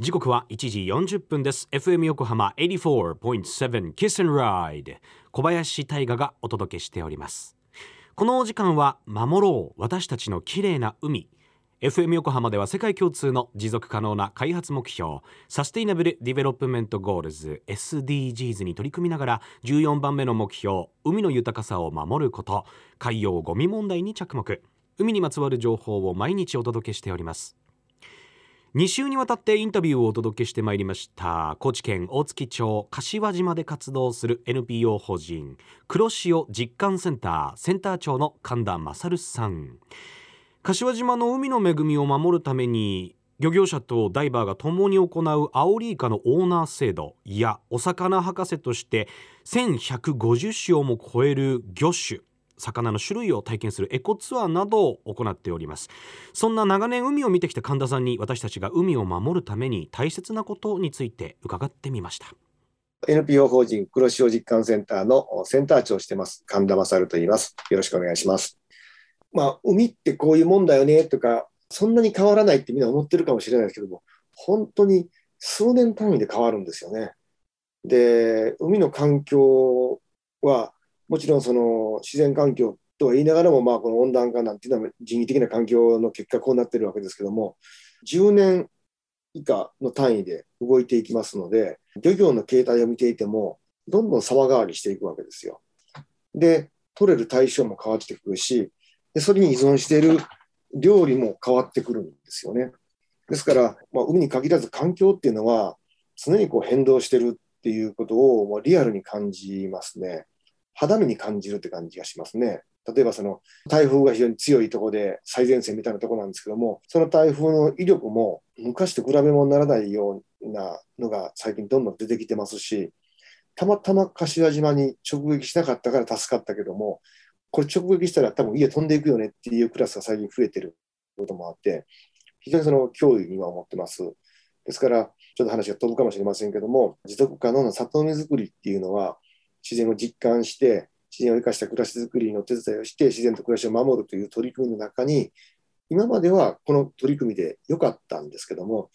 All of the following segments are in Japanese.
時刻は1時40分です。FM 横浜84.7 Kiss and Ride 小林大賀がお届けしております。このお時間は守ろう。私たちの綺麗な海。FM 横浜では世界共通の持続可能な開発目標。 Sustainable Development Goals。SDGs に取り組みながら14番目の目標。海の豊かさを守ること。海洋ゴミ問題に着目。海にまつわる情報を毎日お届けしております。2週にわたってインタビューをお届けしてまいりました。高知県大月町柏島で活動する NPO 法人黒潮実感センターセンター長の神田勝さん。柏島の海の恵みを守るために漁業者とダイバーが共に行うアオリイカのオーナー制度いやお魚博士として1150種をも超える魚種。魚の種類を体験するエコツアーなどを行っております。そんな長年海を見てきた神田さんに私たちが海を守るために大切なことについて伺ってみました。NPO 法人黒潮実感センターのセンター長をしてます神田勝と言います。よろしくお願いします。まあ海ってこういうもんだよねとかそんなに変わらないってみんな思ってるかもしれないですけども本当に数年単位で変わるんですよね。で海の環境はもちろんその自然環境とは言いながらも、まあ、この温暖化なんていうのは人為的な環境の結果こうなってるわけですけども10年以下の単位で動いていきますので漁業の形態を見ていてもどんどん様変わりしていくわけですよ。で取れる対象も変わってくるしでそれに依存している料理も変わってくるんですよね。ですから、まあ、海に限らず環境っていうのは常にこう変動してるっていうことを、まあ、リアルに感じますね。肌身に感じるって感じがしますね。例えばその台風が非常に強いとこで最前線みたいなとこなんですけども、その台風の威力も昔と比べ物にならないようなのが最近どんどん出てきてますし、たまたま柏島に直撃しなかったから助かったけども、これ直撃したら多分家飛んでいくよねっていうクラスが最近増えてることもあって、非常にその脅威には思ってます。ですから、ちょっと話が飛ぶかもしれませんけども、持続可能な里海づくりっていうのは、自然を実感して、自然を生かした暮らしづくりの手伝いをして、自然と暮らしを守るという取り組みの中に、今まではこの取り組みで良かったんですけども、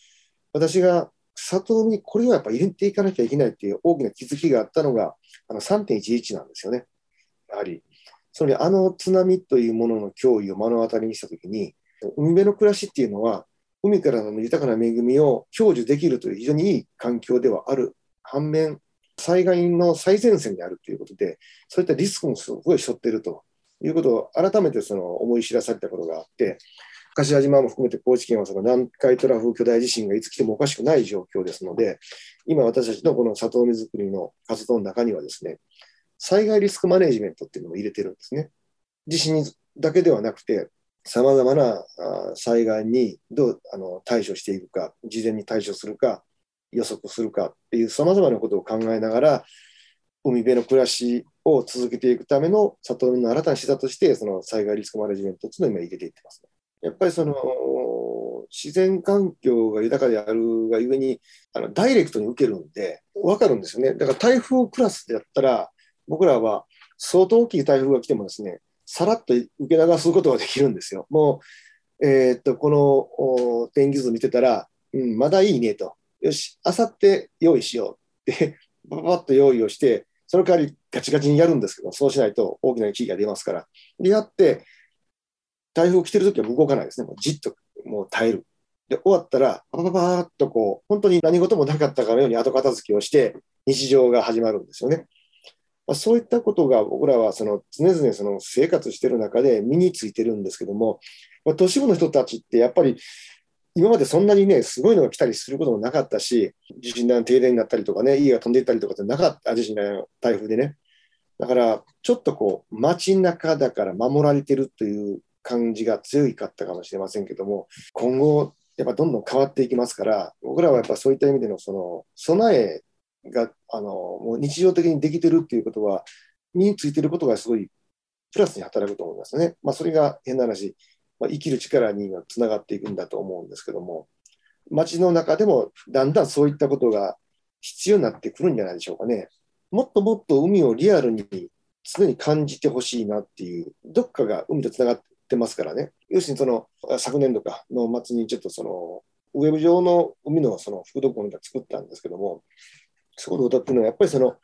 私が里にこれをやっぱ入れていかなきゃいけないっていう大きな気づきがあったのが、あの3.11なんですよね。やはり、それあの津波というものの脅威を目の当たりにしたときに、海辺の暮らしっていうのは、海からの豊かな恵みを享受できるという非常にいい環境ではある反面、災害の最前線であるということで、そういったリスクもすごい背負っているということを改めてその思い知らされたことがあって、柏島も含めて高知県はその南海トラフ巨大地震がいつ来てもおかしくない状況ですので、今私たちのこの里海づくりの活動の中にはですね、災害リスクマネジメントっていうのも入れてるんですね。地震だけではなくて、さまざまな災害にどうあの対処していくか、事前に対処するか、予測するかっていうさまざまなことを考えながら海辺の暮らしを続けていくための里海の新たな施策としてその災害リスクマネジメントっていうのを今入れていってます、ね、やっぱりその自然環境が豊かであるがゆえにあのダイレクトに受けるんで分かるんですよね。だから台風クラスでやったら僕らは相当大きい台風が来てもですねさらっと受け流すことができるんですよ。もう、えー、っとこの天気図見てたら、うん、まだいいねと。よし、あさって用意しようって、ばばっと用意をして、その代わりガチガチにやるんですけど、そうしないと大きな危機が出ますから。で、やって、台風来てるときは動かないですね。もうじっともう耐える。で、終わったら、ばばばーっとこう、本当に何事もなかったかのように後片付けをして、日常が始まるんですよね。まあ、そういったことが僕らはその常々その生活してる中で身についてるんですけども、まあ、都市部の人たちってやっぱり今までそんなにね、すごいのが来たりすることもなかったし、地震で停電になったりとかね、家が飛んでいったりとかってなかった、地震の台風でね。だから、ちょっとこう、街中だから守られてるという感じが強いかったかもしれませんけども、今後、やっぱどんどん変わっていきますから、僕らはやっぱそういった意味でのその備えがあのもう日常的にできてるっていうことは、身についてることがすごいプラスに働くと思いますね。まあ、それが変な話、まあ、生きる力にはつながっていくんだと思うんですけども、街の中でもだんだんそういったことが必要になってくるんじゃないでしょうかね。もっともっと海をリアルに常に感じてほしいなっていう、どっかが海とつながってますからね。要するにその昨年度かの末にちょっとそのウェブ上の海のその副読本が作ったんですけども、そこで歌ってるのは、やっぱりその、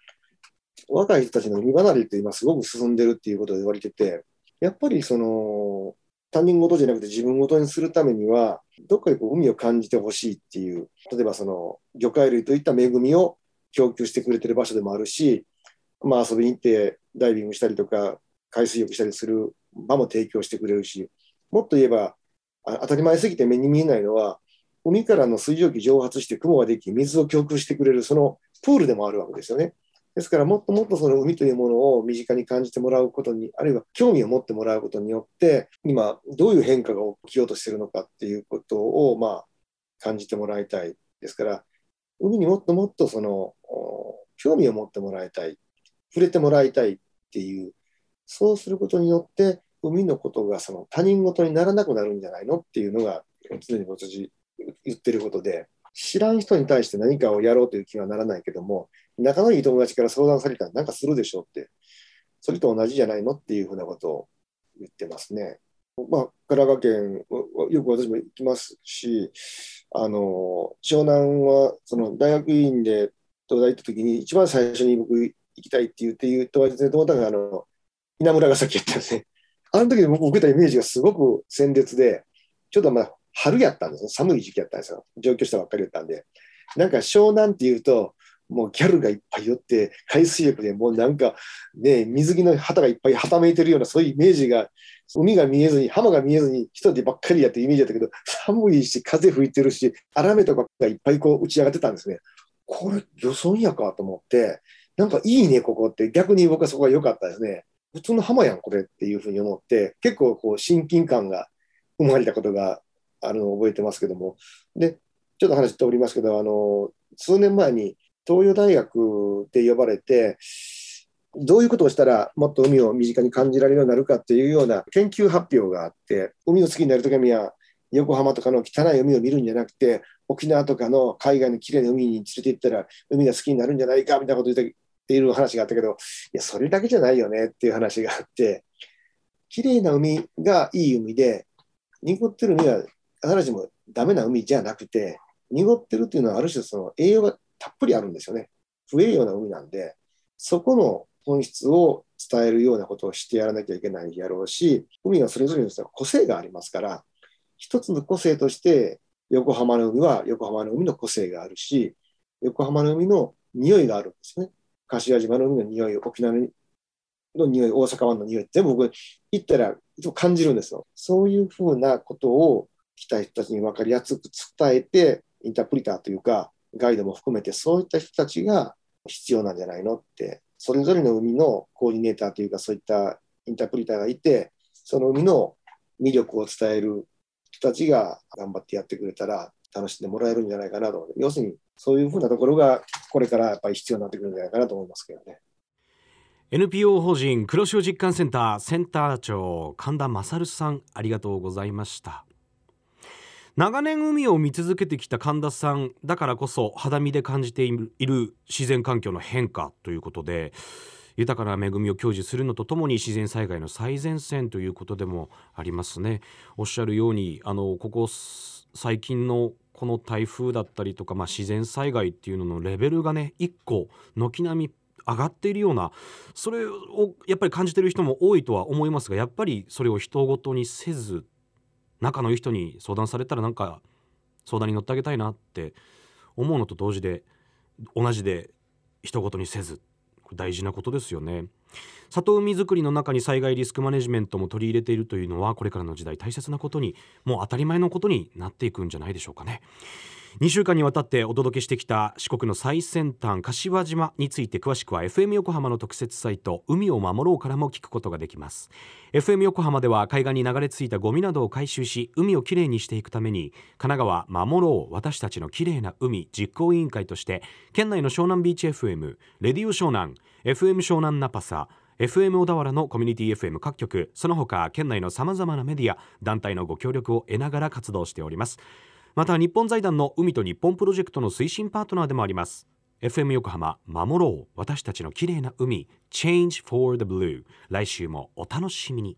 若い人たちの海離れって今すごく進んでるっていうことで言われてて、やっぱりその、他人事じゃなくて自分事にするためには、どっかでこう海を感じてほしいっていう、例えばその魚介類といった恵みを供給してくれてる場所でもあるし、まあ遊びに行ってダイビングしたりとか、海水浴したりする場も提供してくれるし、もっと言えば、当たり前すぎて目に見えないのは、海からの水蒸気蒸発して雲ができ、水を供給してくれる、そのプールでもあるわけですよね。ですから、もっともっとその海というものを身近に感じてもらうことに、あるいは興味を持ってもらうことによって、今、どういう変化が起きようとしているのかっていうことを、まあ、感じてもらいたい。ですから、海にもっともっとその、興味を持ってもらいたい。触れてもらいたいっていう、そうすることによって、海のことがその他人事にならなくなるんじゃないのっていうのが、常に私言ってることで、知らん人に対して何かをやろうという気はならないけども、仲のいい友達から相談されたら何かするでしょうって、それと同じじゃないのっていうふうなことを言ってますね。まあ、神奈川県、よく私も行きますし、あの湘南はその大学院で東大行った時に、一番最初に僕行きたいって言って言うと、友達があの稲村ヶ崎やったんですね。あの時に僕受けたイメージがすごく鮮烈で、ちょっとまあ春やったんですね。寒い時期やったんですよ。上京したばっかりやったんで。なんか湘南っていうと、もうギャルがいっぱい寄って、海水浴でもうなんかね、水着の旗がいっぱいはためいてるようなそういうイメージが、海が見えずに、浜が見えずに、人でばっかりやってイメージだったけど、寒いし、風吹いてるし、荒目とかがいっぱいこう打ち上がってたんですね。これ、予想やかと思って、なんかいいね、ここって。逆に僕はそこが良かったですね。普通の浜やん、これっていうふうに思って、結構こう親近感が生まれたことがあるのを覚えてますけども。で、ちょっと話しておりますけど、あの、数年前に東洋大学で呼ばれて、どういうことをしたらもっと海を身近に感じられるようになるかっていうような研究発表があって、海を好きになるときには、横浜とかの汚い海を見るんじゃなくて、沖縄とかの海外のきれいな海に連れて行ったら、海が好きになるんじゃないかみたいなこと言っている話があったけど、いや、それだけじゃないよねっていう話があって、きれいな海がいい海で、濁ってる海は必ずしもダメな海じゃなくて、濁ってるっていうのはある種その栄養がたっぷりあるんですよね。不栄養な海なんで、そこの本質を伝えるようなことをしてやらなきゃいけないやろうし、海はそれぞれの個性がありますから、一つの個性として横浜の海は横浜の海の個性があるし、横浜の海の匂いがあるんですね。柏島の海の匂い、沖縄の匂い、大阪湾の匂い、全部僕行ったらいつも感じるんですよ。そういうふうなことを来た人たちに分かりやすく伝えて、インタープリターというか、ガイドも含めて、そういった人たちが必要なんじゃないのって、それぞれの海のコーディネーターというか、そういったインタープリターがいて、その海の魅力を伝える人たちが頑張ってやってくれたら、楽しんでもらえるんじゃないかなと、要するにそういうふうなところが、これからやっぱり必要になってくるんじゃないかなと思いますけどね。NPO 法人黒潮実感センターセンター長神田勝さんありがとうございました長年海を見続けてきた神田さんだからこそ肌身で感じている自然環境の変化ということで豊かな恵みを享受するのとともに自然災害の最前線ということでもありますね。おっしゃるようにあのここ最近のこの台風だったりとか、まあ、自然災害っていうののレベルがね一個軒並み上がっているようなそれをやっぱり感じてる人も多いとは思いますがやっぱりそれを人ごとにせず仲のいい人に相談されたらなんか相談に乗ってあげたいなって思うのと同時で同じで一言にせず大事なことですよね。里海づくりの中に災害リスクマネジメントも取り入れているというのはこれからの時代大切なことにもう当たり前のことになっていくんじゃないでしょうかね。2週間にわたってお届けしてきた四国の最先端柏島について詳しくは FM 横浜の特設サイト海を守ろうからも聞くことができます。FM 横浜では海岸に流れ着いたゴミなどを回収し海をきれいにしていくために神奈川守ろう私たちのきれいな海実行委員会として県内の湘南ビーチ FM レディオ湘南 FM 湘南ナパサ FM 小田原のコミュニティ FM 各局その他県内のさまざまなメディア団体のご協力を得ながら活動しております。また日本財団の海と日本プロジェクトの推進パートナーでもあります。FM 横浜守ろう。私たちの綺麗な海。Change for the Blue 来週もお楽しみに。